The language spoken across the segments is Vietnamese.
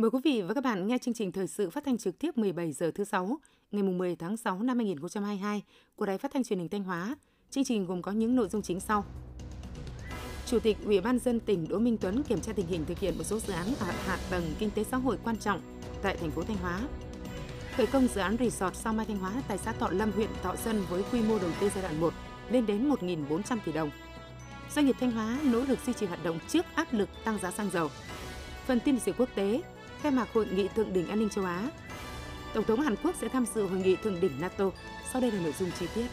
Mời quý vị và các bạn nghe chương trình thời sự phát thanh trực tiếp 17 giờ thứ sáu ngày 10 tháng 6 năm 2022 của Đài Phát thanh Truyền hình Thanh Hóa. Chương trình gồm có những nội dung chính sau. Chủ tịch Ủy ban dân tỉnh Đỗ Minh Tuấn kiểm tra tình hình thực hiện một số dự án hạ, hạ tầng kinh tế xã hội quan trọng tại thành phố Thanh Hóa. Khởi công dự án resort sau Mai Thanh Hóa tại xã Thọ Lâm, huyện Thọ Xuân với quy mô đầu tư giai đoạn 1 lên đến 1.400 tỷ đồng. Doanh nghiệp Thanh Hóa nỗ lực duy trì hoạt động trước áp lực tăng giá xăng dầu. Phần tin sự quốc tế, khai mạc hội nghị thượng đỉnh an ninh châu Á. Tổng thống Hàn Quốc sẽ tham dự hội nghị thượng đỉnh NATO. Sau đây là nội dung chi tiết.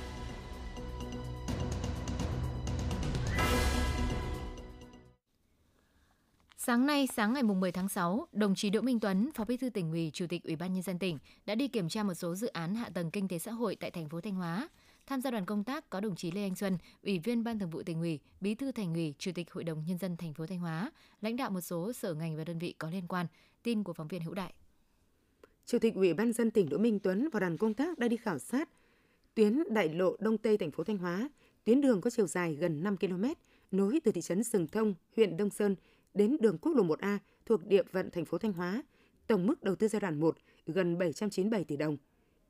Sáng nay, sáng ngày 10 tháng 6, đồng chí Đỗ Minh Tuấn, Phó Bí thư tỉnh ủy, Chủ tịch Ủy ban nhân dân tỉnh đã đi kiểm tra một số dự án hạ tầng kinh tế xã hội tại thành phố Thanh Hóa. Tham gia đoàn công tác có đồng chí Lê Anh Xuân, Ủy viên Ban Thường vụ tỉnh ủy, Bí thư Thành ủy, Chủ tịch Hội đồng nhân dân thành phố Thanh Hóa, lãnh đạo một số sở ngành và đơn vị có liên quan. Tin của phóng viên Hữu Đại. Chủ tịch Ủy ban dân tỉnh Đỗ Minh Tuấn và đoàn công tác đã đi khảo sát tuyến đại lộ Đông Tây thành phố Thanh Hóa, tuyến đường có chiều dài gần 5 km, nối từ thị trấn Sừng Thông, huyện Đông Sơn đến đường quốc lộ 1A thuộc địa phận thành phố Thanh Hóa. Tổng mức đầu tư giai đoạn 1 gần 797 tỷ đồng.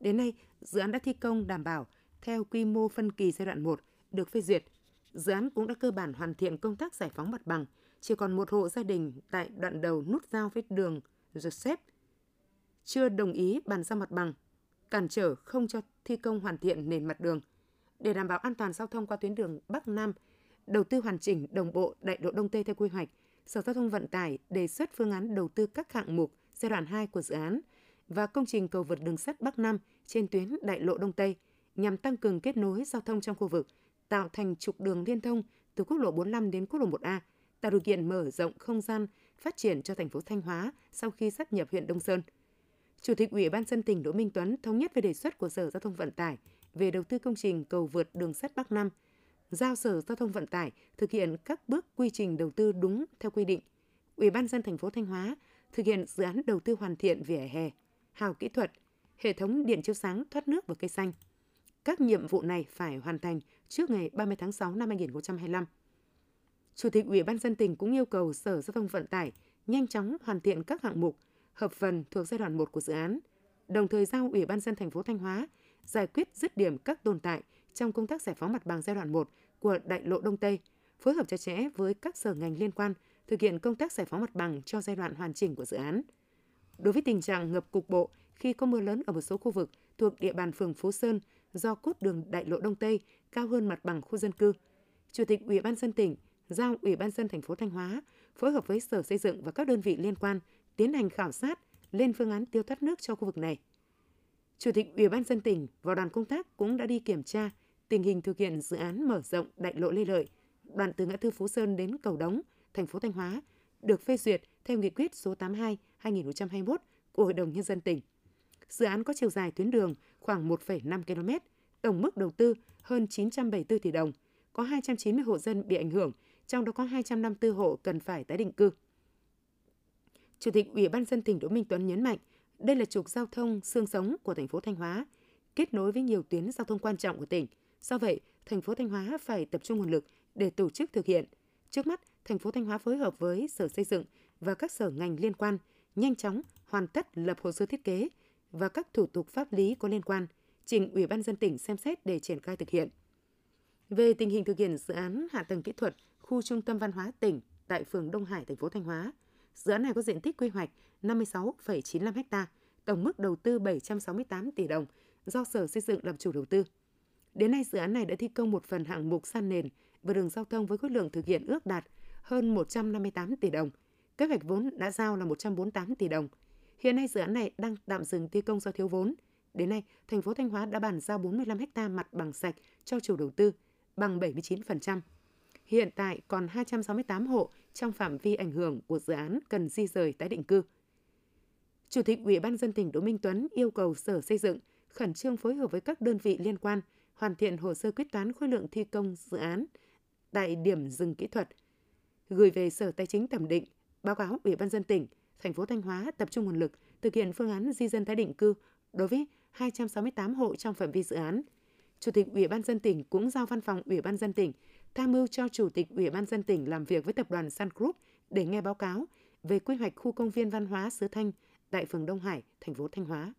Đến nay, dự án đã thi công đảm bảo theo quy mô phân kỳ giai đoạn 1 được phê duyệt. Dự án cũng đã cơ bản hoàn thiện công tác giải phóng mặt bằng, chỉ còn một hộ gia đình tại đoạn đầu nút giao với đường Joseph chưa đồng ý bàn giao mặt bằng, cản trở không cho thi công hoàn thiện nền mặt đường. Để đảm bảo an toàn giao thông qua tuyến đường Bắc Nam, đầu tư hoàn chỉnh đồng bộ đại lộ Đông Tây theo quy hoạch, Sở Giao thông Vận tải đề xuất phương án đầu tư các hạng mục giai đoạn 2 của dự án và công trình cầu vượt đường sắt Bắc Nam trên tuyến đại lộ Đông Tây nhằm tăng cường kết nối giao thông trong khu vực, tạo thành trục đường liên thông từ quốc lộ 45 đến quốc lộ 1A, tạo điều kiện mở rộng không gian phát triển cho thành phố Thanh Hóa sau khi sắp nhập huyện Đông Sơn. Chủ tịch Ủy ban dân tỉnh Đỗ Minh Tuấn thống nhất về đề xuất của Sở Giao thông Vận tải về đầu tư công trình cầu vượt đường sắt Bắc Nam, giao Sở Giao thông Vận tải thực hiện các bước quy trình đầu tư đúng theo quy định. Ủy ban dân thành phố Thanh Hóa thực hiện dự án đầu tư hoàn thiện vỉa hè, hào kỹ thuật, hệ thống điện chiếu sáng, thoát nước và cây xanh. Các nhiệm vụ này phải hoàn thành trước ngày 30 tháng 6 năm 2025. Chủ tịch Ủy ban dân tỉnh cũng yêu cầu Sở Giao thông Vận tải nhanh chóng hoàn thiện các hạng mục hợp phần thuộc giai đoạn 1 của dự án, đồng thời giao Ủy ban dân thành phố Thanh Hóa giải quyết dứt điểm các tồn tại trong công tác giải phóng mặt bằng giai đoạn 1 của đại lộ Đông Tây, phối hợp chặt chẽ với các sở ngành liên quan thực hiện công tác giải phóng mặt bằng cho giai đoạn hoàn chỉnh của dự án. Đối với tình trạng ngập cục bộ khi có mưa lớn ở một số khu vực thuộc địa bàn phường Phú Sơn do cốt đường đại lộ Đông Tây cao hơn mặt bằng khu dân cư, Chủ tịch Ủy ban dân tỉnh giao Ủy ban dân thành phố Thanh Hóa phối hợp với Sở Xây dựng và các đơn vị liên quan tiến hành khảo sát lên phương án tiêu thoát nước cho khu vực này. Chủ tịch Ủy ban dân tỉnh và đoàn công tác cũng đã đi kiểm tra tình hình thực hiện dự án mở rộng đại lộ Lê Lợi, đoạn từ ngã tư Phú Sơn đến cầu Đống, thành phố Thanh Hóa, được phê duyệt theo nghị quyết số 82/2021 của Hội đồng Nhân dân tỉnh. Dự án có chiều dài tuyến đường khoảng 1,5 km, tổng mức đầu tư hơn 974 tỷ đồng, có 290 hộ dân bị ảnh hưởng, trong đó có 254 hộ cần phải tái định cư. Chủ tịch Ủy ban dân tỉnh Đỗ Minh Tuấn nhấn mạnh, đây là trục giao thông xương sống của thành phố Thanh Hóa, kết nối với nhiều tuyến giao thông quan trọng của tỉnh. Do vậy, thành phố Thanh Hóa phải tập trung nguồn lực để tổ chức thực hiện. Trước mắt, thành phố Thanh Hóa phối hợp với Sở Xây dựng và các sở ngành liên quan nhanh chóng hoàn tất lập hồ sơ thiết kế và các thủ tục pháp lý có liên quan, trình Ủy ban dân tỉnh xem xét để triển khai thực hiện. Về tình hình thực hiện dự án hạ tầng kỹ thuật khu trung tâm văn hóa tỉnh tại phường Đông Hải, thành phố Thanh Hóa, Dự án này có diện tích quy hoạch 56,95 ha, tổng mức đầu tư 768 tỷ đồng do Sở Xây dựng làm chủ đầu tư. Đến nay, dự án này đã thi công một phần hạng mục san nền và đường giao thông với khối lượng thực hiện ước đạt hơn 158 tỷ đồng. Kế hoạch vốn đã giao là 148 tỷ đồng. Hiện nay dự án này đang tạm dừng thi công do thiếu vốn. Đến nay, thành phố Thanh Hóa đã bàn giao 45 ha mặt bằng sạch cho chủ đầu tư, bằng 79%. Hiện tại còn 268 hộ trong phạm vi ảnh hưởng của dự án cần di rời tái định cư. Chủ tịch Ủy ban dân tỉnh Đỗ Minh Tuấn yêu cầu Sở Xây dựng khẩn trương phối hợp với các đơn vị liên quan hoàn thiện hồ sơ quyết toán khối lượng thi công dự án tại điểm dừng kỹ thuật, gửi về Sở Tài chính thẩm định, báo cáo Ủy ban dân tỉnh, thành phố Thanh Hóa tập trung nguồn lực thực hiện phương án di dân tái định cư đối với 268 hộ trong phạm vi dự án. Chủ tịch Ủy ban dân tỉnh cũng giao văn phòng Ủy ban dân tỉnh tham mưu cho Chủ tịch Ủy ban dân tỉnh làm việc với tập đoàn Sun Group để nghe báo cáo về quy hoạch khu công viên văn hóa xứ Thanh tại phường Đông Hải, thành phố Thanh Hóa.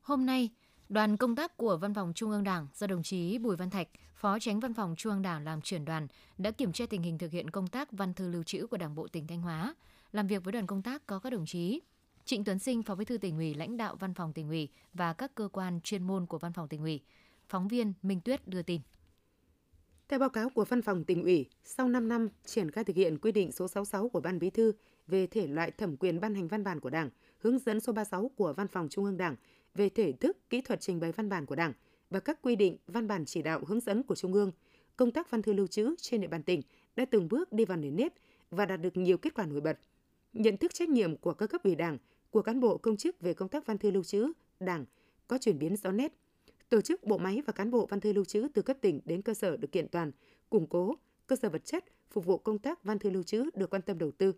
Hôm nay, đoàn công tác của Văn phòng Trung ương Đảng do đồng chí Bùi Văn Thạch, Phó Tránh Văn phòng Trung ương Đảng làm trưởng đoàn đã kiểm tra tình hình thực hiện công tác văn thư lưu trữ của Đảng bộ tỉnh Thanh Hóa. Làm việc với đoàn công tác có các đồng chí Trịnh Tuấn Sinh, Phó Bí thư tỉnh ủy, lãnh đạo Văn phòng tỉnh ủy và các cơ quan chuyên môn của Văn phòng tỉnh ủy. Phóng viên Minh Tuyết đưa tin. Theo báo cáo của Văn phòng tỉnh ủy, sau 5 năm triển khai thực hiện quy định số 66 của Ban Bí thư về thể loại thẩm quyền ban hành văn bản của Đảng, hướng dẫn số 36 của Văn phòng Trung ương Đảng về thể thức, kỹ thuật trình bày văn bản của Đảng và các quy định, văn bản chỉ đạo hướng dẫn của Trung ương, công tác văn thư lưu trữ trên địa bàn tỉnh đã từng bước đi vào nền nếp và đạt được nhiều kết quả nổi bật. Nhận thức trách nhiệm của các cấp ủy Đảng, của cán bộ công chức về công tác văn thư lưu trữ, Đảng có chuyển biến rõ nét. Tổ chức bộ máy và cán bộ văn thư lưu trữ từ cấp tỉnh đến cơ sở được kiện toàn, củng cố, cơ sở vật chất phục vụ công tác văn thư lưu trữ được quan tâm đầu tư.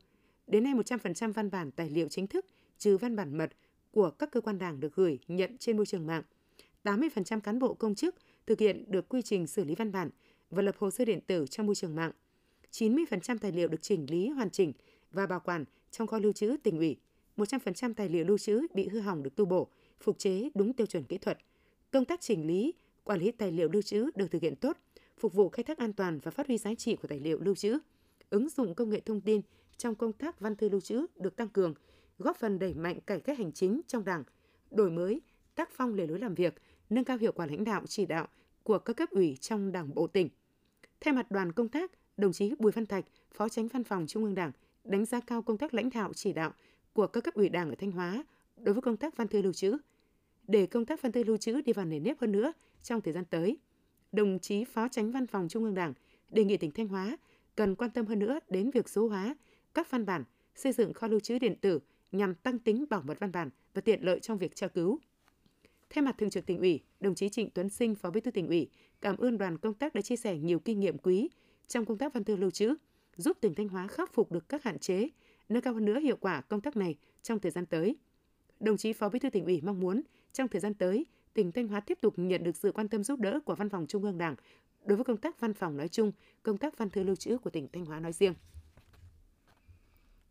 Đến nay 100% văn bản tài liệu chính thức trừ văn bản mật của các cơ quan đảng được gửi nhận trên môi trường mạng. 80% cán bộ công chức thực hiện được quy trình xử lý văn bản và lập hồ sơ điện tử trong môi trường mạng. 90% tài liệu được chỉnh lý hoàn chỉnh và bảo quản trong kho lưu trữ tỉnh ủy. 100% tài liệu lưu trữ bị hư hỏng được tu bổ, phục chế đúng tiêu chuẩn kỹ thuật. Công tác chỉnh lý, quản lý tài liệu lưu trữ được thực hiện tốt, phục vụ khai thác an toàn và phát huy giá trị của tài liệu lưu trữ. Ứng dụng công nghệ thông tin trong công tác văn thư lưu trữ được tăng cường, góp phần đẩy mạnh cải cách hành chính trong Đảng, đổi mới tác phong lề lối làm việc, nâng cao hiệu quả lãnh đạo chỉ đạo của các cấp ủy trong Đảng bộ tỉnh. Thay mặt đoàn công tác, đồng chí Bùi Văn Thạch, Phó Tránh Văn phòng Trung ương Đảng, đánh giá cao công tác lãnh đạo chỉ đạo của các cấp ủy Đảng ở Thanh Hóa đối với công tác văn thư lưu trữ. Để công tác phân tư lưu trữ đi vào nền nếp hơn nữa trong thời gian tới, đồng chí Phó Tránh Văn phòng Trung ương Đảng đề nghị tỉnh Thanh Hóa cần quan tâm hơn nữa đến việc số hóa các văn bản, xây dựng kho lưu trữ điện tử nhằm tăng tính bảo mật văn bản và tiện lợi trong việc tra cứu. Thay mặt Thường trực tỉnh ủy, đồng chí Trịnh Tuấn Sinh, Phó Bí thư tỉnh ủy, cảm ơn đoàn công tác đã chia sẻ nhiều kinh nghiệm quý trong công tác văn thư lưu trữ, giúp tỉnh Thanh Hóa khắc phục được các hạn chế, nâng cao hơn nữa hiệu quả công tác này trong thời gian tới. Đồng chí Phó Bí thư tỉnh ủy mong muốn trong thời gian tới, tỉnh Thanh Hóa tiếp tục nhận được sự quan tâm giúp đỡ của Văn phòng Trung ương Đảng đối với công tác văn phòng nói chung, công tác văn thư lưu trữ của tỉnh Thanh Hóa nói riêng.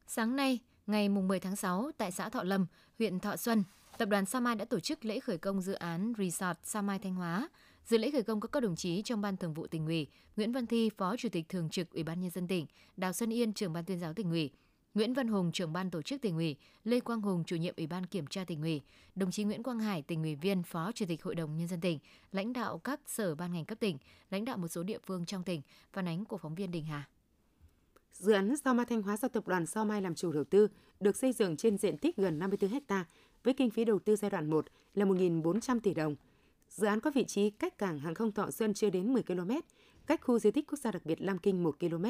Sáng nay, ngày 10 tháng 6, tại xã Thọ Lâm, huyện Thọ Xuân, Tập đoàn Samai đã tổ chức lễ khởi công dự án Resort Samai Thanh Hóa. Dự lễ khởi công có các đồng chí trong Ban Thường vụ tỉnh ủy, Nguyễn Văn Thi, Phó Chủ tịch Thường trực Ủy ban nhân dân tỉnh, Đào Xuân Yên, trưởng ban tuyên giáo tỉnh ủy, Nguyễn Văn Hùng, trưởng ban tổ chức tỉnh ủy, Lê Quang Hùng, chủ nhiệm Ủy ban kiểm tra tỉnh ủy, đồng chí Nguyễn Quang Hải, tỉnh ủy viên, Phó Chủ tịch Hội đồng nhân dân tỉnh, lãnh đạo các sở ban ngành cấp tỉnh, lãnh đạo một số địa phương trong tỉnh, phản ánh của phóng viên Đình Hà. Dự án Sao Mai Thanh Hóa do tập đoàn Sao Mai làm chủ đầu tư được xây dựng trên diện tích gần 54 ha với kinh phí đầu tư giai đoạn 1 là 1.400 tỷ đồng. Dự án có vị trí cách cảng hàng không Thọ Xuân chưa đến 10 km, cách khu di tích quốc gia đặc biệt Lam Kinh 1 km.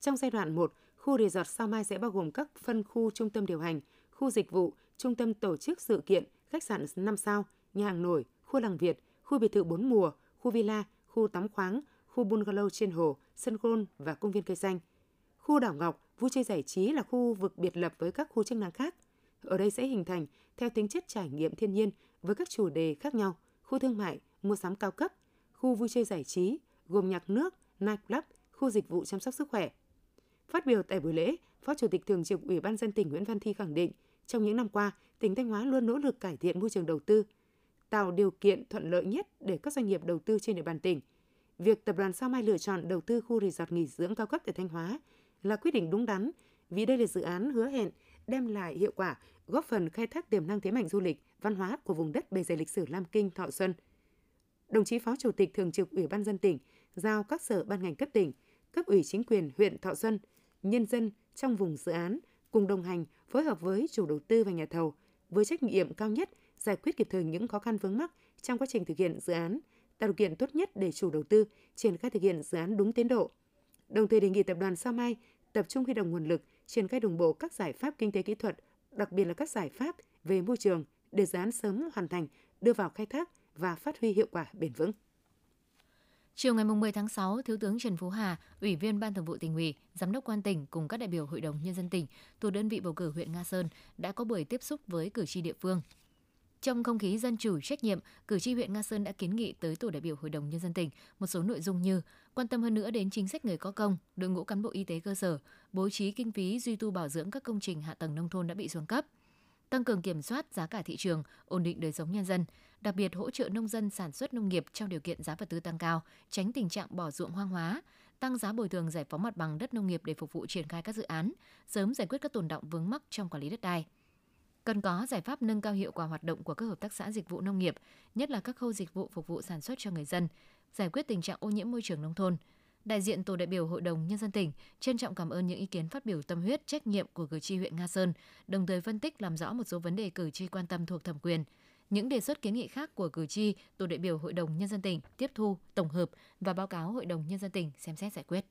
Trong giai đoạn 1, khu resort Sao Mai sẽ bao gồm các phân khu trung tâm điều hành, khu dịch vụ, trung tâm tổ chức sự kiện, khách sạn 5 sao, nhà hàng nổi, khu làng Việt, khu biệt thự 4 mùa, khu villa, khu tắm khoáng, khu bungalow trên hồ, sân golf và công viên cây xanh. Khu đảo Ngọc, vui chơi giải trí là khu vực biệt lập với các khu chức năng khác. Ở đây sẽ hình thành theo tính chất trải nghiệm thiên nhiên với các chủ đề khác nhau, khu thương mại, mua sắm cao cấp, khu vui chơi giải trí gồm nhạc nước, nightclub, khu dịch vụ chăm sóc sức khỏe. Phát biểu tại buổi lễ, Phó Chủ tịch Thường trực Ủy ban dân tỉnh Nguyễn Văn Thi khẳng định, trong những năm qua, tỉnh Thanh Hóa luôn nỗ lực cải thiện môi trường đầu tư, tạo điều kiện thuận lợi nhất để các doanh nghiệp đầu tư trên địa bàn tỉnh. Việc tập đoàn Sao Mai lựa chọn đầu tư khu resort nghỉ dưỡng cao cấp tại Thanh Hóa là quyết định đúng đắn vì đây là dự án hứa hẹn đem lại hiệu quả, góp phần khai thác tiềm năng thế mạnh du lịch, văn hóa của vùng đất bề dày lịch sử Lam Kinh, Thọ Xuân. Đồng chí Phó Chủ tịch Thường trực Ủy ban dân tỉnh giao các sở ban ngành cấp tỉnh, cấp ủy chính quyền huyện Thọ Xuân, nhân dân trong vùng dự án cùng đồng hành phối hợp với chủ đầu tư và nhà thầu với trách nhiệm cao nhất giải quyết kịp thời những khó khăn vướng mắc trong quá trình thực hiện dự án, tạo điều kiện tốt nhất để chủ đầu tư triển khai thực hiện dự án đúng tiến độ. Đồng thời đề nghị tập đoàn Sao Mai tập trung huy động nguồn lực, triển khai đồng bộ các giải pháp kinh tế kỹ thuật, đặc biệt là các giải pháp về môi trường để dự án sớm hoàn thành, đưa vào khai thác và phát huy hiệu quả bền vững. Chiều ngày 10 tháng 6, Thiếu tướng Trần Phú Hà, Ủy viên Ban Thường vụ tỉnh ủy, Giám đốc quan tỉnh cùng các đại biểu Hội đồng Nhân dân tỉnh thuộc đơn vị bầu cử huyện Nga Sơn đã có buổi tiếp xúc với cử tri địa phương. Trong không khí dân chủ trách nhiệm, cử tri huyện Nga Sơn đã kiến nghị tới tổ đại biểu Hội đồng Nhân dân tỉnh một số nội dung như quan tâm hơn nữa đến chính sách người có công, đội ngũ cán bộ y tế cơ sở, bố trí kinh phí duy tu bảo dưỡng các công trình hạ tầng nông thôn đã bị xuống cấp, tăng cường kiểm soát giá cả thị trường, ổn định đời sống nhân dân, đặc biệt hỗ trợ nông dân sản xuất nông nghiệp trong điều kiện giá vật tư tăng cao, tránh tình trạng bỏ ruộng hoang hóa, tăng giá bồi thường giải phóng mặt bằng đất nông nghiệp để phục vụ triển khai các dự án, sớm giải quyết các tồn động vướng mắc trong quản lý đất đai. Cần có giải pháp nâng cao hiệu quả hoạt động của các hợp tác xã dịch vụ nông nghiệp, nhất là các khâu dịch vụ phục vụ sản xuất cho người dân, giải quyết tình trạng ô nhiễm môi trường nông thôn. Đại diện tổ đại biểu Hội đồng Nhân dân tỉnh trân trọng cảm ơn những ý kiến phát biểu tâm huyết, trách nhiệm của cử tri huyện Nga Sơn, đồng thời phân tích làm rõ một số vấn đề cử tri quan tâm thuộc thẩm quyền. Những đề xuất kiến nghị khác của cử tri, tổ đại biểu Hội đồng Nhân dân tỉnh tiếp thu, tổng hợp và báo cáo Hội đồng Nhân dân tỉnh xem xét giải quyết.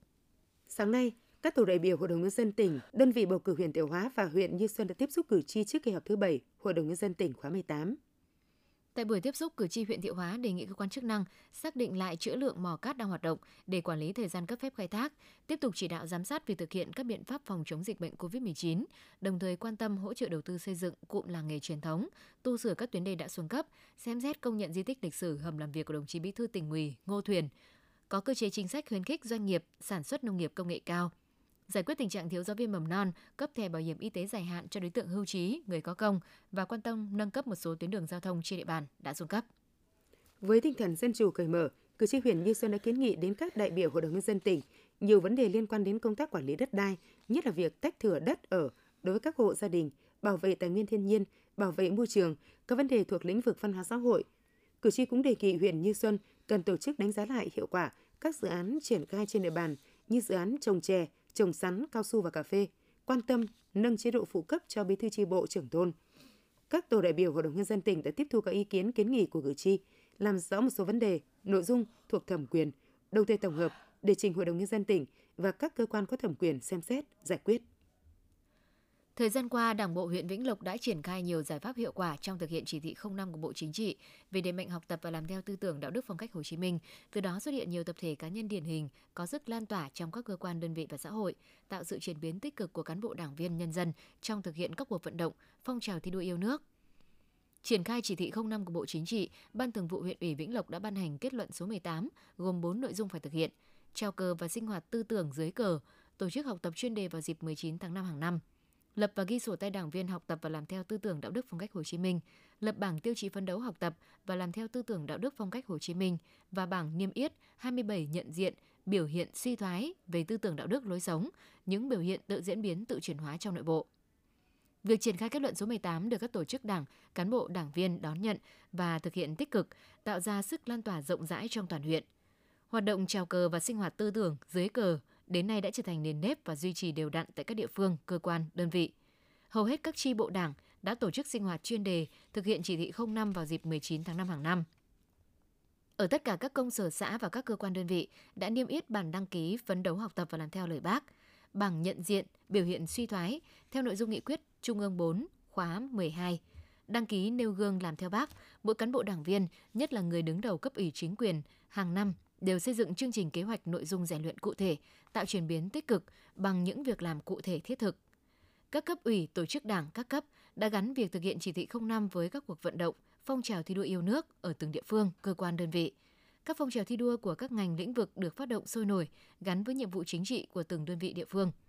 Sáng nay, các tổ đại biểu Hội đồng nhân dân tỉnh, đơn vị bầu cử huyện Tiểu Hóa và huyện Như Xuân đã tiếp xúc cử tri trước kỳ họp thứ 7 Hội đồng nhân dân tỉnh khóa 18. Tại buổi tiếp xúc, cử tri huyện Thiệu Hóa đề nghị cơ quan chức năng xác định lại chữ lượng mỏ cát đang hoạt động để quản lý thời gian cấp phép khai thác, tiếp tục chỉ đạo giám sát việc thực hiện các biện pháp phòng chống dịch bệnh COVID-19, đồng thời quan tâm hỗ trợ đầu tư xây dựng cụm làng nghề truyền thống, tu sửa các tuyến đê đã xuống cấp, xem xét công nhận di tích lịch sử hầm làm việc của đồng chí Bí thư tỉnh ủy Ngô Thuyền, có cơ chế chính sách khuyến khích doanh nghiệp sản xuất nông nghiệp công nghệ cao, giải quyết tình trạng thiếu giáo viên mầm non, cấp thẻ bảo hiểm y tế dài hạn cho đối tượng hưu trí, người có công và quan tâm nâng cấp một số tuyến đường giao thông trên địa bàn đã xuống cấp. Với tinh thần dân chủ cởi mở, cử tri huyện Như Xuân đã kiến nghị đến các đại biểu Hội đồng nhân dân tỉnh nhiều vấn đề liên quan đến công tác quản lý đất đai, nhất là việc tách thửa đất ở đối với các hộ gia đình, bảo vệ tài nguyên thiên nhiên, bảo vệ môi trường, các vấn đề thuộc lĩnh vực văn hóa xã hội. Cử tri cũng đề nghị huyện Như Xuân cần tổ chức đánh giá lại hiệu quả các dự án triển khai trên địa bàn như dự án trồng chè, trồng sắn, cao su và cà phê, quan tâm nâng chế độ phụ cấp cho bí thư tri bộ trưởng thôn. Các tổ đại biểu Hội đồng nhân dân tỉnh đã tiếp thu các ý kiến kiến nghị của cử tri, làm rõ một số vấn đề, nội dung thuộc thẩm quyền, đồng thời tổng hợp để trình Hội đồng nhân dân tỉnh và các cơ quan có thẩm quyền xem xét, giải quyết. Thời gian qua, Đảng bộ huyện Vĩnh Lộc đã triển khai nhiều giải pháp hiệu quả trong thực hiện chỉ thị 05 của Bộ Chính trị về đẩy mạnh học tập và làm theo tư tưởng đạo đức phong cách Hồ Chí Minh. Từ đó xuất hiện nhiều tập thể cá nhân điển hình có sức lan tỏa trong các cơ quan đơn vị và xã hội, tạo sự chuyển biến tích cực của cán bộ đảng viên nhân dân trong thực hiện các cuộc vận động, phong trào thi đua yêu nước. Triển khai chỉ thị 05 của Bộ Chính trị, Ban Thường vụ huyện ủy Vĩnh Lộc đã ban hành kết luận số 18 gồm 4 nội dung phải thực hiện: treo cờ và sinh hoạt tư tưởng dưới cờ, tổ chức học tập chuyên đề vào dịp 19 tháng 5 hàng năm lập và ghi sổ tay đảng viên học tập và làm theo tư tưởng đạo đức phong cách Hồ Chí Minh, lập bảng tiêu chí phấn đấu học tập và làm theo tư tưởng đạo đức phong cách Hồ Chí Minh và bảng niêm yết 27 nhận diện biểu hiện suy thoái về tư tưởng đạo đức lối sống, những biểu hiện tự diễn biến tự chuyển hóa trong nội bộ. Việc triển khai kết luận số 18 được các tổ chức đảng, cán bộ đảng viên đón nhận và thực hiện tích cực, tạo ra sức lan tỏa rộng rãi trong toàn huyện. Hoạt động trào cờ và sinh hoạt tư tưởng dưới cờ đến nay đã trở thành nền nếp và duy trì đều đặn tại các địa phương, cơ quan, đơn vị. Hầu hết các tri bộ đảng đã tổ chức sinh hoạt chuyên đề thực hiện chỉ thị 05 vào dịp 19 tháng 5 hàng năm. Ở tất cả các công sở xã và các cơ quan đơn vị đã niêm yết bản đăng ký phấn đấu học tập và làm theo lời bác, bảng nhận diện biểu hiện suy thoái theo nội dung nghị quyết Trung ương 4 khóa 12. Đăng ký nêu gương làm theo bác, mỗi cán bộ đảng viên, nhất là người đứng đầu cấp ủy chính quyền, hàng năm đều xây dựng chương trình kế hoạch nội dung rèn luyện cụ thể, tạo chuyển biến tích cực bằng những việc làm cụ thể thiết thực. Các cấp ủy, tổ chức đảng các cấp đã gắn việc thực hiện chỉ thị 05 với các cuộc vận động, phong trào thi đua yêu nước ở từng địa phương, cơ quan đơn vị. Các phong trào thi đua của các ngành lĩnh vực được phát động sôi nổi, gắn với nhiệm vụ chính trị của từng đơn vị địa phương –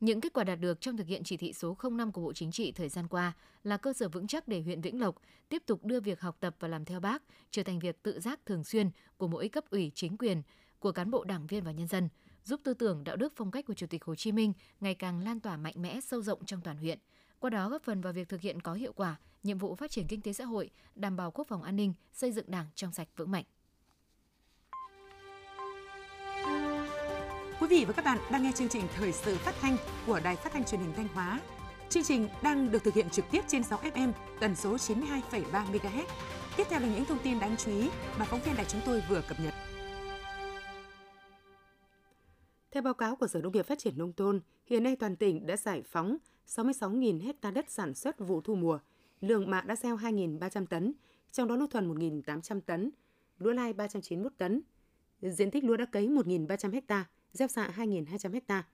những kết quả đạt được trong thực hiện chỉ thị số 05 của Bộ Chính trị thời gian qua là cơ sở vững chắc để huyện Vĩnh Lộc tiếp tục đưa việc học tập và làm theo bác trở thành việc tự giác thường xuyên của mỗi cấp ủy chính quyền, của cán bộ đảng viên và nhân dân, giúp tư tưởng đạo đức phong cách của Chủ tịch Hồ Chí Minh ngày càng lan tỏa mạnh mẽ sâu rộng trong toàn huyện. Qua đó góp phần vào việc thực hiện có hiệu quả nhiệm vụ phát triển kinh tế xã hội, đảm bảo quốc phòng an ninh, xây dựng Đảng trong sạch vững mạnh. Quý vị và các bạn đang nghe chương trình thời sự phát thanh của Đài Phát thanh Truyền hình Thanh Hóa. Chương trình đang được thực hiện trực tiếp trên 6 FM tần số 92,3 MHz. Tiếp theo là những thông tin đáng chú ý mà phóng viên đài chúng tôi vừa cập nhật. Theo báo cáo của Sở Nông nghiệp Phát triển Nông thôn, hiện nay toàn tỉnh đã giải phóng 66.000 hecta đất sản xuất vụ thu mùa. Lượng mạ đã gieo 2.300 tấn, trong đó lúa thuần 1.800 tấn, lúa lai 391 tấn. Diện tích lúa đã cấy 1.300 hecta, gieo xạ 2.200 ha.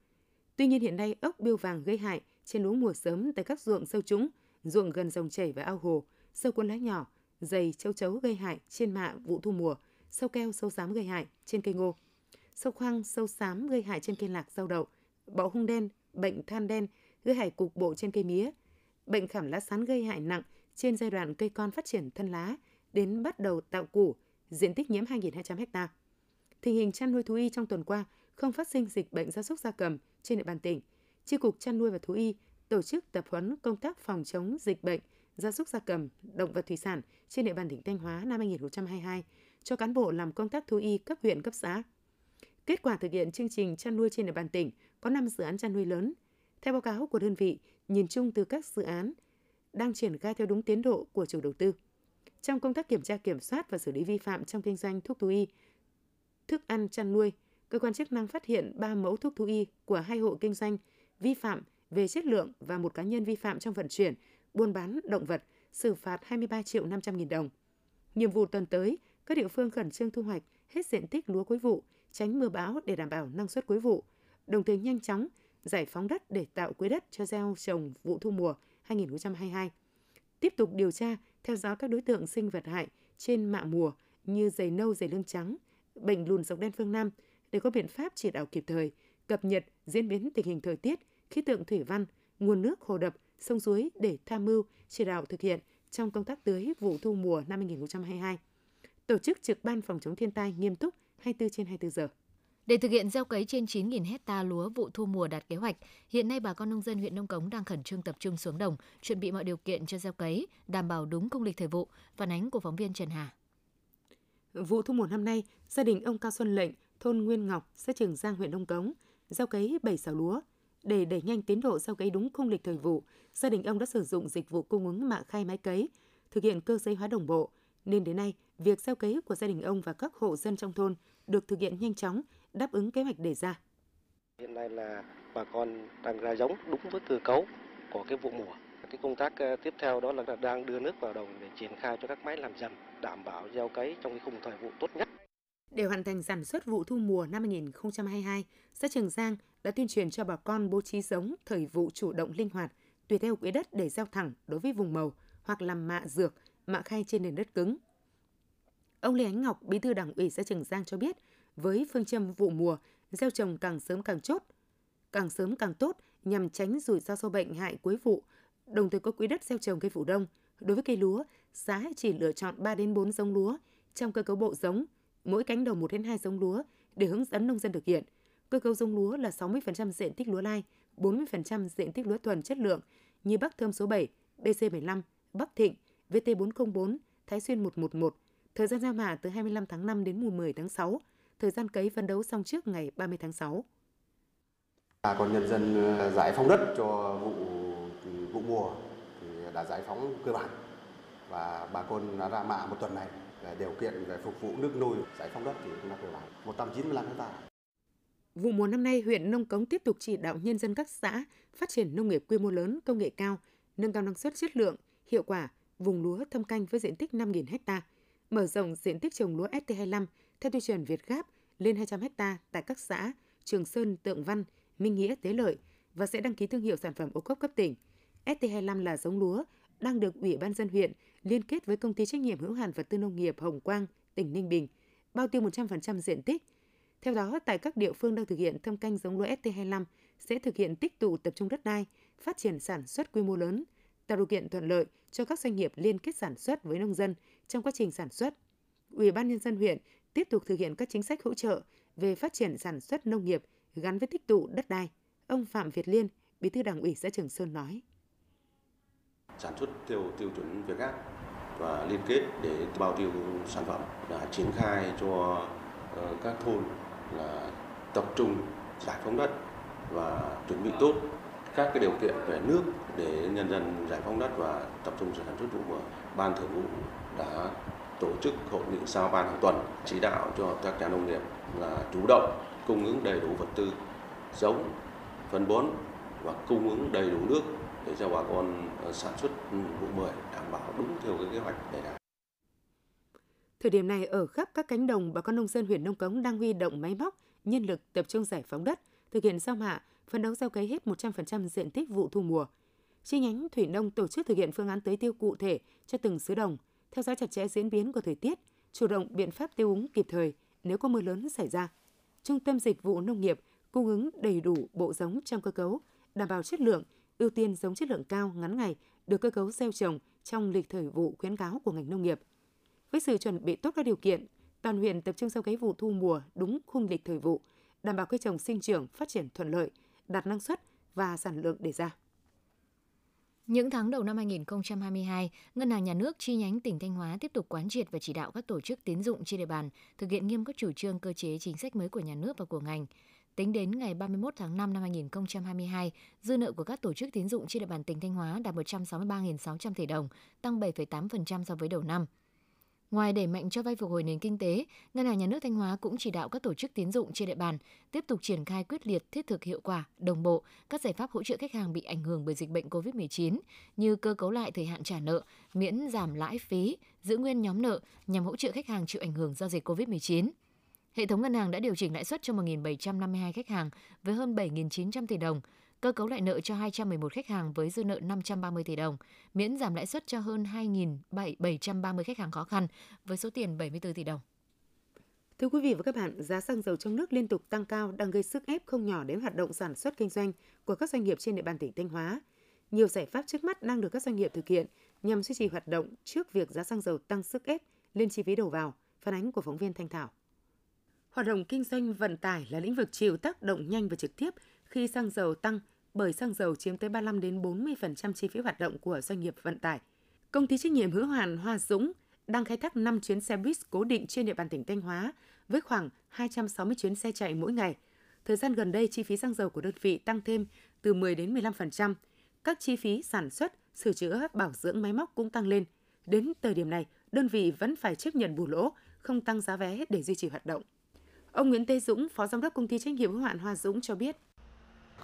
Tuy nhiên hiện nay ốc biêu vàng gây hại trên lúa mùa sớm tại các ruộng sâu trũng, ruộng gần dòng chảy và ao hồ, sâu cuốn lá nhỏ, dày châu chấu gây hại trên mạ vụ thu mùa, sâu keo, sâu xám gây hại trên cây ngô, sâu khoang, sâu xám gây hại trên cây lạc rau đậu, bọ hung đen, bệnh than đen gây hại cục bộ trên cây mía, bệnh khảm lá sắn gây hại nặng trên giai đoạn cây con phát triển thân lá đến bắt đầu tạo củ, diện tích nhiễm 2.200 ha. Tình hình chăn nuôi thú y trong tuần qua không phát sinh dịch bệnh gia súc gia cầm trên địa bàn tỉnh. Chi cục chăn nuôi và thú y tổ chức tập huấn công tác phòng chống dịch bệnh gia súc gia cầm, động vật thủy sản trên địa bàn tỉnh Thanh Hóa năm 2022 cho cán bộ làm công tác thú y cấp huyện cấp xã. Kết quả thực hiện chương trình chăn nuôi trên địa bàn tỉnh có 5 dự án chăn nuôi lớn. Theo báo cáo của đơn vị, nhìn chung từ các dự án đang triển khai theo đúng tiến độ của chủ đầu tư. Trong công tác kiểm tra kiểm soát và xử lý vi phạm trong kinh doanh thuốc thú y, thức ăn chăn nuôi, cơ quan chức năng phát hiện 3 mẫu thuốc thú y của hai hộ kinh doanh vi phạm về chất lượng và một cá nhân vi phạm trong vận chuyển, buôn bán động vật, xử phạt 23 triệu 500 nghìn đồng. Nhiệm vụ tuần tới, các địa phương khẩn trương thu hoạch hết diện tích lúa cuối vụ, tránh mưa bão để đảm bảo năng suất cuối vụ, đồng thời nhanh chóng giải phóng đất để tạo quỹ đất cho gieo trồng vụ thu mùa 2022. Tiếp tục điều tra, theo dõi các đối tượng sinh vật hại trên mạ mùa như dày nâu, dày lưng trắng, bệnh lùn dọc đen phương Nam để có biện pháp chỉ đạo kịp thời, cập nhật diễn biến tình hình thời tiết, khí tượng thủy văn, nguồn nước hồ đập, sông suối để tham mưu chỉ đạo thực hiện trong công tác tưới vụ thu mùa năm 2022. Tổ chức trực ban phòng chống thiên tai nghiêm túc 24 trên 24 giờ. Để thực hiện gieo cấy trên 9.000 hecta lúa vụ thu mùa đạt kế hoạch, hiện nay bà con nông dân huyện Nông Cống đang khẩn trương tập trung xuống đồng, chuẩn bị mọi điều kiện cho gieo cấy, đảm bảo đúng công lịch thời vụ. Phản ánh của phóng viên Trần Hà. Vụ thu mùa năm nay, gia đình ông Cao Xuân Lệnh, thôn Nguyên Ngọc, xã Trường Giang, huyện Nông Cống, gieo cấy 7 sào lúa. Để đẩy nhanh tiến độ gieo cấy đúng khung lịch thời vụ, gia đình ông đã sử dụng dịch vụ cung ứng mạ khay máy cấy, thực hiện cơ giới hóa đồng bộ, nên đến nay, việc gieo cấy của gia đình ông và các hộ dân trong thôn được thực hiện nhanh chóng, đáp ứng kế hoạch đề ra. Hiện nay là bà con đang ra giống đúng với cơ cấu của cái vụ mùa. Cái công tác ờ, tiếp theo đó là đang đưa nước vào đồng để triển khai cho các máy làm dần, đảm bảo gieo cấy trong cái khung thời vụ tốt nhất. Để hoàn thành sản xuất vụ thu mùa năm 2022, xã Trường Giang đã tuyên truyền cho bà con bố trí giống thời vụ chủ động linh hoạt, tùy theo quỹ đất để gieo thẳng đối với vùng màu hoặc làm mạ dược, mạ khay trên nền đất cứng. Ông Lê Ánh Ngọc, bí thư đảng ủy xã Trường Giang cho biết, với phương châm vụ mùa, gieo trồng càng sớm càng chốt, càng sớm càng tốt nhằm tránh rủi ro sâu bệnh hại cuối vụ, đồng thời có quỹ đất gieo trồng cây vụ đông. Đối với cây lúa, xã chỉ lựa chọn 3 đến 4 giống lúa trong cơ cấu bộ giống, mỗi cánh đồng 1 đến 2 giống lúa để hướng dẫn nông dân thực hiện. Cơ cấu giống lúa là 60% diện tích lúa lai, 40% diện tích lúa thuần chất lượng như Bắc Thơm số 7, BC75, Bắc Thịnh, VT404, Thái Xuyên 111. Thời gian gieo mạ từ 25 tháng 5 đến mùng 10 tháng 6, thời gian cấy phấn đấu xong trước ngày 30 tháng 6. Bà con nhân dân ờ, giải phóng đất cho vụ vụ mùa thì đã giải phóng cơ bản và bà con đã ra mạ một tuần này điều kiện về phục vụ nước nuôi giải phóng đất thì cũng đã cơ bản 195 hectare. Vụ mùa năm nay, huyện Nông Cống tiếp tục chỉ đạo nhân dân các xã phát triển nông nghiệp quy mô lớn, công nghệ cao, nâng cao năng suất chất lượng, hiệu quả, vùng lúa thâm canh với diện tích 5.000 ha, mở rộng diện tích trồng lúa ST25 theo tiêu chuẩn Việt Gáp lên 200 ha tại các xã Trường Sơn, Tượng Văn, Minh Nghĩa, Tế Lợi và sẽ đăng ký thương hiệu sản phẩm ô cốp cấp tỉnh. ST25 là giống lúa đang được Ủy ban dân huyện liên kết với công ty trách nhiệm hữu hạn vật tư nông nghiệp Hồng Quang, tỉnh Ninh Bình, bao tiêu 100% diện tích. Theo đó, tại các địa phương đang thực hiện thâm canh giống lúa ST25 sẽ thực hiện tích tụ tập trung đất đai, phát triển sản xuất quy mô lớn, tạo điều kiện thuận lợi cho các doanh nghiệp liên kết sản xuất với nông dân trong quá trình sản xuất. Ủy ban nhân dân huyện tiếp tục thực hiện các chính sách hỗ trợ về phát triển sản xuất nông nghiệp gắn với tích tụ đất đai. Ông Phạm Việt Liên, Bí thư Đảng ủy xã Trường Sơn nói: Sản xuất theo tiêu chuẩn Việt Gáp và liên kết để bao tiêu sản phẩm đã triển khai cho ờ, các thôn là tập trung giải phóng đất và chuẩn bị tốt các cái điều kiện về nước để nhân dân giải phóng đất và tập trung sản xuất vụ mùa. Ban thường vụ đã tổ chức hội nghị sao ban hàng tuần chỉ đạo cho các nhà nông nghiệp là chủ động cung ứng đầy đủ vật tư, giống, phân bón và cung ứng đầy đủ nước để cho bà con ờ, sản xuất vụ 10 đảm bảo đúng theo cái kế hoạch đề ra. Thời điểm này ở khắp các cánh đồng, bà con nông dân huyện Nông Cống đang huy động máy móc, nhân lực tập trung giải phóng đất, thực hiện giao mạ, phấn đấu gieo cấy hết 100% diện tích vụ thu mùa. chi nhánh Thủy Nông tổ chức thực hiện phương án tưới tiêu cụ thể cho từng xứ đồng, theo dõi chặt chẽ diễn biến của thời tiết, chủ động biện pháp tiêu úng kịp thời nếu có mưa lớn xảy ra. Trung tâm Dịch vụ Nông nghiệp cung ứng đầy đủ bộ giống trong cơ cấu, đảm bảo chất lượng, ưu tiên giống chất lượng cao ngắn ngày được cơ cấu gieo trồng trong lịch thời vụ khuyến cáo của ngành nông nghiệp. Với sự chuẩn bị tốt các điều kiện, toàn huyện tập trung gieo cấy vụ thu mùa đúng khung lịch thời vụ, đảm bảo cây trồng sinh trưởng phát triển thuận lợi, đạt năng suất và sản lượng đề ra. Những tháng đầu năm 2022, Ngân hàng Nhà nước chi nhánh tỉnh Thanh Hóa tiếp tục quán triệt và chỉ đạo các tổ chức tín dụng trên địa bàn thực hiện nghiêm các chủ trương cơ chế chính sách mới của nhà nước và của ngành. Tính đến ngày 31 tháng 5 năm 2022, dư nợ của các tổ chức tín dụng trên địa bàn tỉnh Thanh Hóa đạt 163.600 tỷ đồng, tăng 7,8% so với đầu năm. Ngoài đẩy mạnh cho vay phục hồi nền kinh tế, Ngân hàng Nhà nước Thanh Hóa cũng chỉ đạo các tổ chức tín dụng trên địa bàn tiếp tục triển khai quyết liệt, thiết thực hiệu quả, đồng bộ các giải pháp hỗ trợ khách hàng bị ảnh hưởng bởi dịch bệnh COVID-19 như cơ cấu lại thời hạn trả nợ, miễn giảm lãi phí, giữ nguyên nhóm nợ nhằm hỗ trợ khách hàng chịu ảnh hưởng do dịch COVID-19. Hệ thống ngân hàng đã điều chỉnh lãi suất cho 1.752 khách hàng với hơn 7.900 tỷ đồng, cơ cấu lại nợ cho 211 khách hàng với dư nợ 530 tỷ đồng, miễn giảm lãi suất cho hơn 2.730 khách hàng khó khăn với số tiền 74 tỷ đồng. Thưa quý vị và các bạn, giá xăng dầu trong nước liên tục tăng cao đang gây sức ép không nhỏ đến hoạt động sản xuất kinh doanh của các doanh nghiệp trên địa bàn tỉnh Thanh Hóa. Nhiều giải pháp trước mắt đang được các doanh nghiệp thực hiện nhằm duy trì hoạt động trước việc giá xăng dầu tăng sức ép lên chi phí đầu vào, phản ánh của phóng viên Thanh Thảo. Hoạt động kinh doanh vận tải là lĩnh vực chịu tác động nhanh và trực tiếp khi xăng dầu tăng bởi xăng dầu chiếm tới 35 đến 40% chi phí hoạt động của doanh nghiệp vận tải. Công ty trách nhiệm hữu hạn Hoa Dũng đang khai thác 5 chuyến xe buýt cố định trên địa bàn tỉnh Thanh Hóa với khoảng 260 chuyến xe chạy mỗi ngày. Thời gian gần đây, chi phí xăng dầu của đơn vị tăng thêm từ 10 đến 15%. Các chi phí sản xuất, sửa chữa, bảo dưỡng máy móc cũng tăng lên. Đến thời điểm này, đơn vị vẫn phải chấp nhận bù lỗ, không tăng giá vé để duy trì hoạt động. Ông Nguyễn Tê Dũng, Phó Giám đốc Công ty trách nhiệm hữu hạn Hoa Dũng cho biết.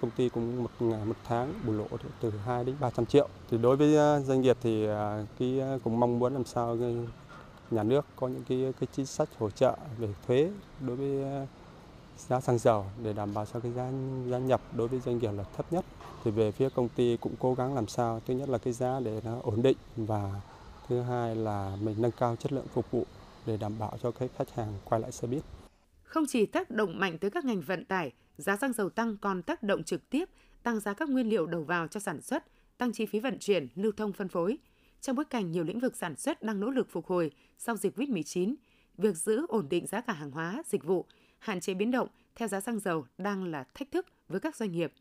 Công ty cũng một ngày một tháng bù lỗ từ 2 đến 300 triệu. Thì đối với ờ, doanh nghiệp thì ờ, cái ờ, cũng mong muốn làm sao nhà nước có những cái, cái chính sách hỗ trợ về thuế đối với giá xăng dầu để đảm bảo cho cái giá giá nhập đối với doanh nghiệp là thấp nhất. Thì về phía công ty cũng cố gắng làm sao thứ nhất là cái giá để nó ổn định và thứ hai là mình nâng cao chất lượng phục vụ để đảm bảo cho cái khách hàng quay lại xe buýt. Không chỉ tác động mạnh tới các ngành vận tải, giá xăng dầu tăng còn tác động trực tiếp tăng giá các nguyên liệu đầu vào cho sản xuất, tăng chi phí vận chuyển, lưu thông phân phối. Trong bối cảnh nhiều lĩnh vực sản xuất đang nỗ lực phục hồi sau dịch COVID-19, việc giữ ổn định giá cả hàng hóa, dịch vụ, hạn chế biến động theo giá xăng dầu đang là thách thức với các doanh nghiệp.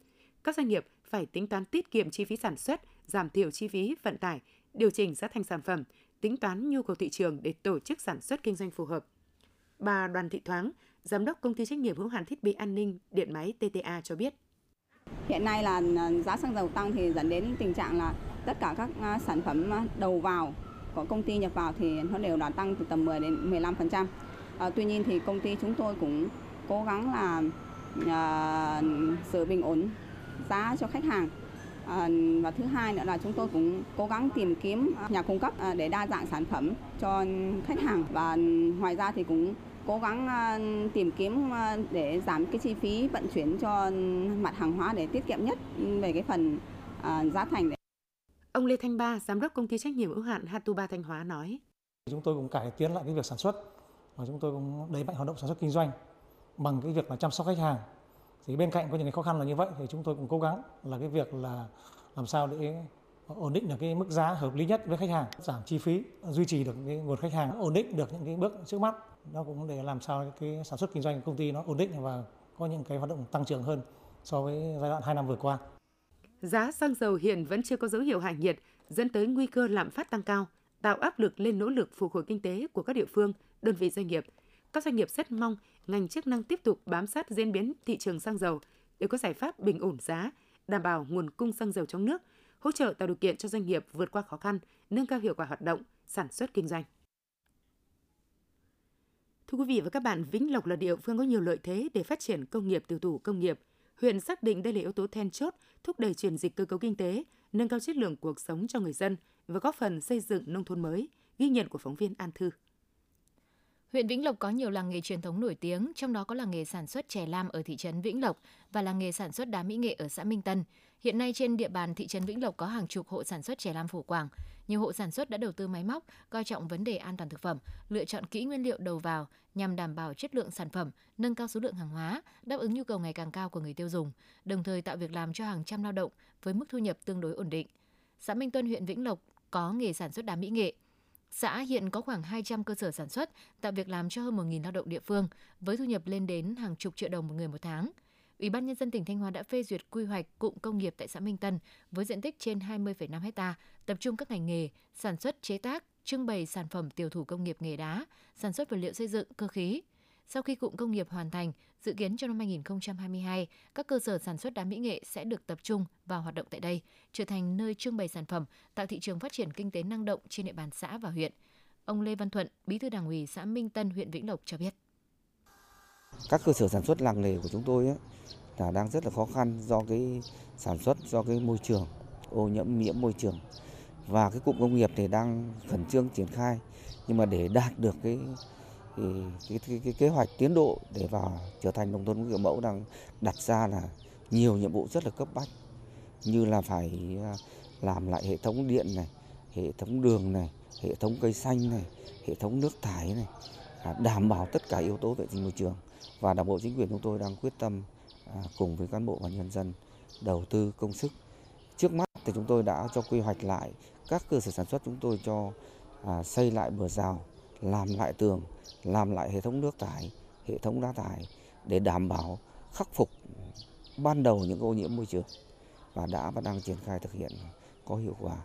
Các doanh nghiệp phải tính toán tiết kiệm chi phí sản xuất, giảm thiểu chi phí vận tải, điều chỉnh giá thành sản phẩm, tính toán nhu cầu thị trường để tổ chức sản xuất kinh doanh phù hợp. Bà Đoàn Thị Thoáng, Giám đốc Công ty trách nhiệm hữu hạn thiết bị an ninh điện máy TTA cho biết. Hiện nay là à, giá xăng dầu tăng thì dẫn đến tình trạng là tất cả các à, sản phẩm à, đầu vào của công ty nhập vào thì nó đều đã tăng từ tầm 10 đến 15%. À, tuy nhiên thì công ty chúng tôi cũng cố gắng là à, giữ bình ổn giá cho khách hàng. À, và thứ hai nữa là chúng tôi cũng cố gắng tìm kiếm nhà cung cấp để đa dạng sản phẩm cho khách hàng và ngoài ra thì cũng cố gắng ờ, tìm kiếm ờ, để giảm cái chi phí vận chuyển cho mặt hàng hóa để tiết kiệm nhất về cái phần ờ, giá thành. Ông Lê Thanh Ba, giám đốc công ty trách nhiệm hữu hạn Hatuba Thanh Hóa nói: Chúng tôi cũng cải tiến lại cái việc sản xuất và chúng tôi cũng đẩy mạnh hoạt động sản xuất kinh doanh bằng cái việc là chăm sóc khách hàng. Thì bên cạnh có những cái khó khăn là như vậy thì chúng tôi cũng cố gắng là cái việc là làm sao để ổn định được cái mức giá hợp lý nhất với khách hàng, giảm chi phí, duy trì được cái nguồn khách hàng, ổn định được những cái bước trước mắt nó cũng để làm sao cái sản xuất kinh doanh của công ty nó ổn định và có những cái hoạt động tăng trưởng hơn so với giai đoạn 2 năm vừa qua. Giá xăng dầu hiện vẫn chưa có dấu hiệu hạ nhiệt, dẫn tới nguy cơ lạm phát tăng cao, tạo áp lực lên nỗ lực phục hồi kinh tế của các địa phương, đơn vị doanh nghiệp. Các doanh nghiệp rất mong ngành chức năng tiếp tục bám sát diễn biến thị trường xăng dầu để có giải pháp bình ổn giá, đảm bảo nguồn cung xăng dầu trong nước, hỗ trợ tạo điều kiện cho doanh nghiệp vượt qua khó khăn, nâng cao hiệu quả hoạt động, sản xuất kinh doanh. Thưa quý vị và các bạn, Vĩnh Lộc là địa phương có nhiều lợi thế để phát triển công nghiệp từ thủ công nghiệp. Huyện xác định đây là yếu tố then chốt thúc đẩy chuyển dịch cơ cấu kinh tế, nâng cao chất lượng cuộc sống cho người dân và góp phần xây dựng nông thôn mới, ghi nhận của phóng viên An Thư. Huyện Vĩnh Lộc có nhiều làng nghề truyền thống nổi tiếng, trong đó có làng nghề sản xuất chè lam ở thị trấn Vĩnh Lộc và làng nghề sản xuất đá mỹ nghệ ở xã Minh Tân. Hiện nay trên địa bàn thị trấn Vĩnh Lộc có hàng chục hộ sản xuất chè lam phổ quảng. Nhiều hộ sản xuất đã đầu tư máy móc, coi trọng vấn đề an toàn thực phẩm, lựa chọn kỹ nguyên liệu đầu vào nhằm đảm bảo chất lượng sản phẩm, nâng cao số lượng hàng hóa, đáp ứng nhu cầu ngày càng cao của người tiêu dùng, đồng thời tạo việc làm cho hàng trăm lao động với mức thu nhập tương đối ổn định. Xã Minh Tân huyện Vĩnh Lộc có nghề sản xuất đá mỹ nghệ. Xã hiện có khoảng 200 cơ sở sản xuất, tạo việc làm cho hơn 1.000 lao động địa phương, với thu nhập lên đến hàng chục triệu đồng một người một tháng. Ủy ban nhân dân tỉnh Thanh Hóa đã phê duyệt quy hoạch cụm công nghiệp tại xã Minh Tân với diện tích trên 20,5 ha, tập trung các ngành nghề sản xuất, chế tác, trưng bày sản phẩm tiểu thủ công nghiệp nghề đá, sản xuất vật liệu xây dựng, cơ khí. Sau khi cụm công nghiệp hoàn thành, dự kiến trong năm 2022, các cơ sở sản xuất đá mỹ nghệ sẽ được tập trung và hoạt động tại đây, trở thành nơi trưng bày sản phẩm, tạo thị trường phát triển kinh tế năng động trên địa bàn xã và huyện. Ông Lê Văn Thuận, Bí thư Đảng ủy xã Minh Tân, huyện Vĩnh Lộc cho biết. Các cơ sở sản xuất làng nghề của chúng tôi ấy, là đang rất là khó khăn do cái sản xuất, do cái môi trường, ô nhiễm nhiễm môi trường. Và cái cụm công nghiệp thì đang khẩn trương triển khai nhưng mà để đạt được cái cái, cái, cái, cái kế hoạch tiến độ để vào trở thành nông thôn kiểu mẫu đang đặt ra là nhiều nhiệm vụ rất là cấp bách như là phải à, làm lại hệ thống điện này, hệ thống đường này, hệ thống cây xanh này, hệ thống nước thải này, à, đảm bảo tất cả yếu tố vệ sinh môi trường và đảng bộ chính quyền chúng tôi đang quyết tâm à, cùng với cán bộ và nhân dân đầu tư công sức. Trước mắt thì chúng tôi đã cho quy hoạch lại các cơ sở sản xuất chúng tôi cho xây lại bờ rào, làm lại tường, làm lại hệ thống nước thải, hệ thống đá thải để đảm bảo khắc phục ban đầu những ô nhiễm môi trường và đã và đang triển khai thực hiện có hiệu quả.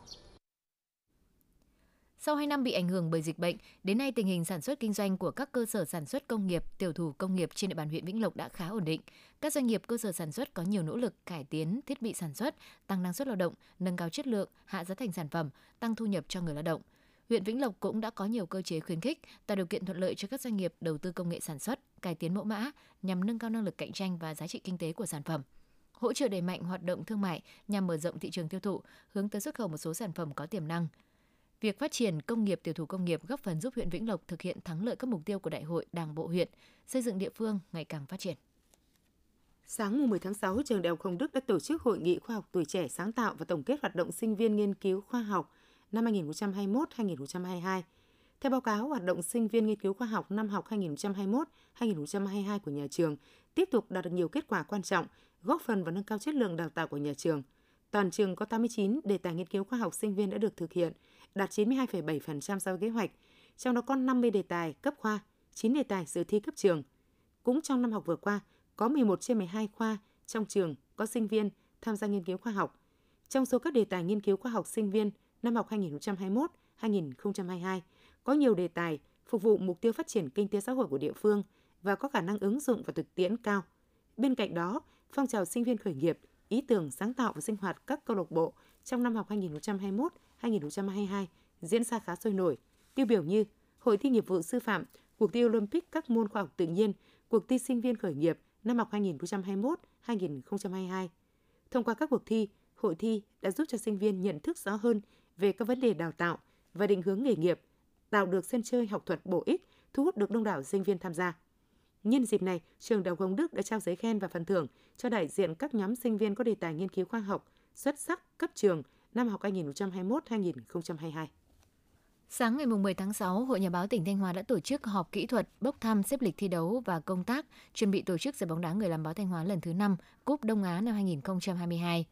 Sau 2 năm bị ảnh hưởng bởi dịch bệnh, đến nay tình hình sản xuất kinh doanh của các cơ sở sản xuất công nghiệp, tiểu thủ công nghiệp trên địa bàn huyện Vĩnh Lộc đã khá ổn định. Các doanh nghiệp cơ sở sản xuất có nhiều nỗ lực cải tiến thiết bị sản xuất, tăng năng suất lao động, nâng cao chất lượng, hạ giá thành sản phẩm, tăng thu nhập cho người lao động huyện Vĩnh Lộc cũng đã có nhiều cơ chế khuyến khích, tạo điều kiện thuận lợi cho các doanh nghiệp đầu tư công nghệ sản xuất, cải tiến mẫu mã nhằm nâng cao năng lực cạnh tranh và giá trị kinh tế của sản phẩm. Hỗ trợ đẩy mạnh hoạt động thương mại nhằm mở rộng thị trường tiêu thụ, hướng tới xuất khẩu một số sản phẩm có tiềm năng. Việc phát triển công nghiệp tiểu thủ công nghiệp góp phần giúp huyện Vĩnh Lộc thực hiện thắng lợi các mục tiêu của Đại hội Đảng bộ huyện, xây dựng địa phương ngày càng phát triển. Sáng 10 tháng 6, trường Đại học Hồng Đức đã tổ chức hội nghị khoa học tuổi trẻ sáng tạo và tổng kết hoạt động sinh viên nghiên cứu khoa học năm 2021-2022. Theo báo cáo, hoạt động sinh viên nghiên cứu khoa học năm học 2021-2022 của nhà trường tiếp tục đạt được nhiều kết quả quan trọng, góp phần vào nâng cao chất lượng đào tạo của nhà trường. Toàn trường có 89 đề tài nghiên cứu khoa học sinh viên đã được thực hiện, đạt 92,7% so với kế hoạch, trong đó có 50 đề tài cấp khoa, 9 đề tài dự thi cấp trường. Cũng trong năm học vừa qua, có 11 trên 12 khoa trong trường có sinh viên tham gia nghiên cứu khoa học. Trong số các đề tài nghiên cứu khoa học sinh viên năm học 2021-2022 có nhiều đề tài phục vụ mục tiêu phát triển kinh tế xã hội của địa phương và có khả năng ứng dụng và thực tiễn cao. Bên cạnh đó, phong trào sinh viên khởi nghiệp, ý tưởng sáng tạo và sinh hoạt các câu lạc bộ trong năm học 2021-2022 diễn ra khá sôi nổi. Tiêu biểu như Hội thi nghiệp vụ sư phạm, cuộc thi Olympic các môn khoa học tự nhiên, cuộc thi sinh viên khởi nghiệp năm học 2021-2022. Thông qua các cuộc thi, hội thi đã giúp cho sinh viên nhận thức rõ hơn về các vấn đề đào tạo và định hướng nghề nghiệp, tạo được sân chơi học thuật bổ ích, thu hút được đông đảo sinh viên tham gia. Nhân dịp này, trường Đại học Hồng Đức đã trao giấy khen và phần thưởng cho đại diện các nhóm sinh viên có đề tài nghiên cứu khoa học xuất sắc cấp trường năm học 2021-2022. Sáng ngày 10 tháng 6, Hội Nhà báo tỉnh Thanh Hóa đã tổ chức họp kỹ thuật, bốc thăm xếp lịch thi đấu và công tác, chuẩn bị tổ chức giải bóng đá người làm báo Thanh Hóa lần thứ 5, Cúp Đông Á năm 2022.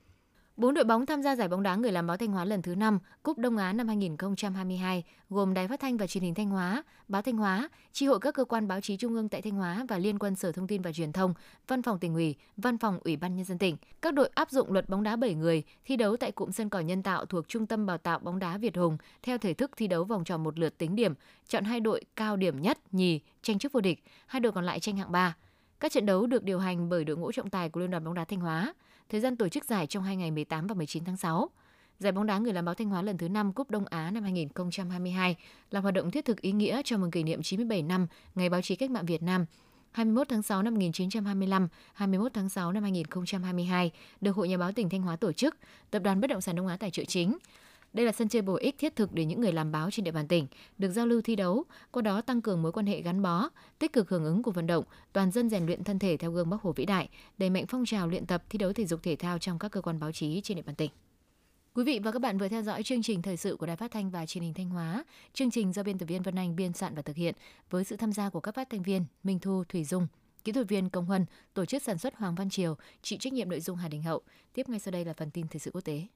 Bốn đội bóng tham gia giải bóng đá người làm báo Thanh Hóa lần thứ 5 Cúp Đông Á năm 2022 gồm Đài Phát thanh và Truyền hình Thanh Hóa, Báo Thanh Hóa, Chi hội các cơ quan báo chí trung ương tại Thanh Hóa và Liên quân Sở Thông tin và Truyền thông, Văn phòng tỉnh ủy, Văn phòng Ủy ban nhân dân tỉnh. Các đội áp dụng luật bóng đá 7 người thi đấu tại cụm sân cỏ nhân tạo thuộc Trung tâm Đào tạo bóng đá Việt Hùng theo thể thức thi đấu vòng tròn một lượt tính điểm, chọn hai đội cao điểm nhất, nhì, tranh chức vô địch, hai đội còn lại tranh hạng 3. Các trận đấu được điều hành bởi đội ngũ trọng tài của Liên đoàn bóng đá Thanh Hóa. Thời gian tổ chức giải trong hai ngày 18 và 19 tháng 6. Giải bóng đá người làm báo Thanh Hóa lần thứ 5 Cúp Đông Á năm 2022 là hoạt động thiết thực ý nghĩa chào mừng kỷ niệm 97 năm Ngày báo chí cách mạng Việt Nam 21 tháng 6 năm 1925, 21 tháng 6 năm 2022 được Hội Nhà báo tỉnh Thanh Hóa tổ chức, Tập đoàn Bất động sản Đông Á tài trợ chính. Đây là sân chơi bổ ích thiết thực để những người làm báo trên địa bàn tỉnh được giao lưu thi đấu, qua đó tăng cường mối quan hệ gắn bó, tích cực hưởng ứng của vận động, toàn dân rèn luyện thân thể theo gương Bắc Hồ vĩ đại, đẩy mạnh phong trào luyện tập thi đấu thể dục thể thao trong các cơ quan báo chí trên địa bàn tỉnh. Quý vị và các bạn vừa theo dõi chương trình thời sự của Đài Phát thanh và Truyền hình Thanh Hóa. Chương trình do biên tập viên Vân Anh biên soạn và thực hiện với sự tham gia của các phát thanh viên Minh Thu, Thủy Dung, kỹ thuật viên Công Huân, tổ chức sản xuất Hoàng Văn Triều, chịu trách nhiệm nội dung Hà Đình Hậu. Tiếp ngay sau đây là phần tin thời sự quốc tế.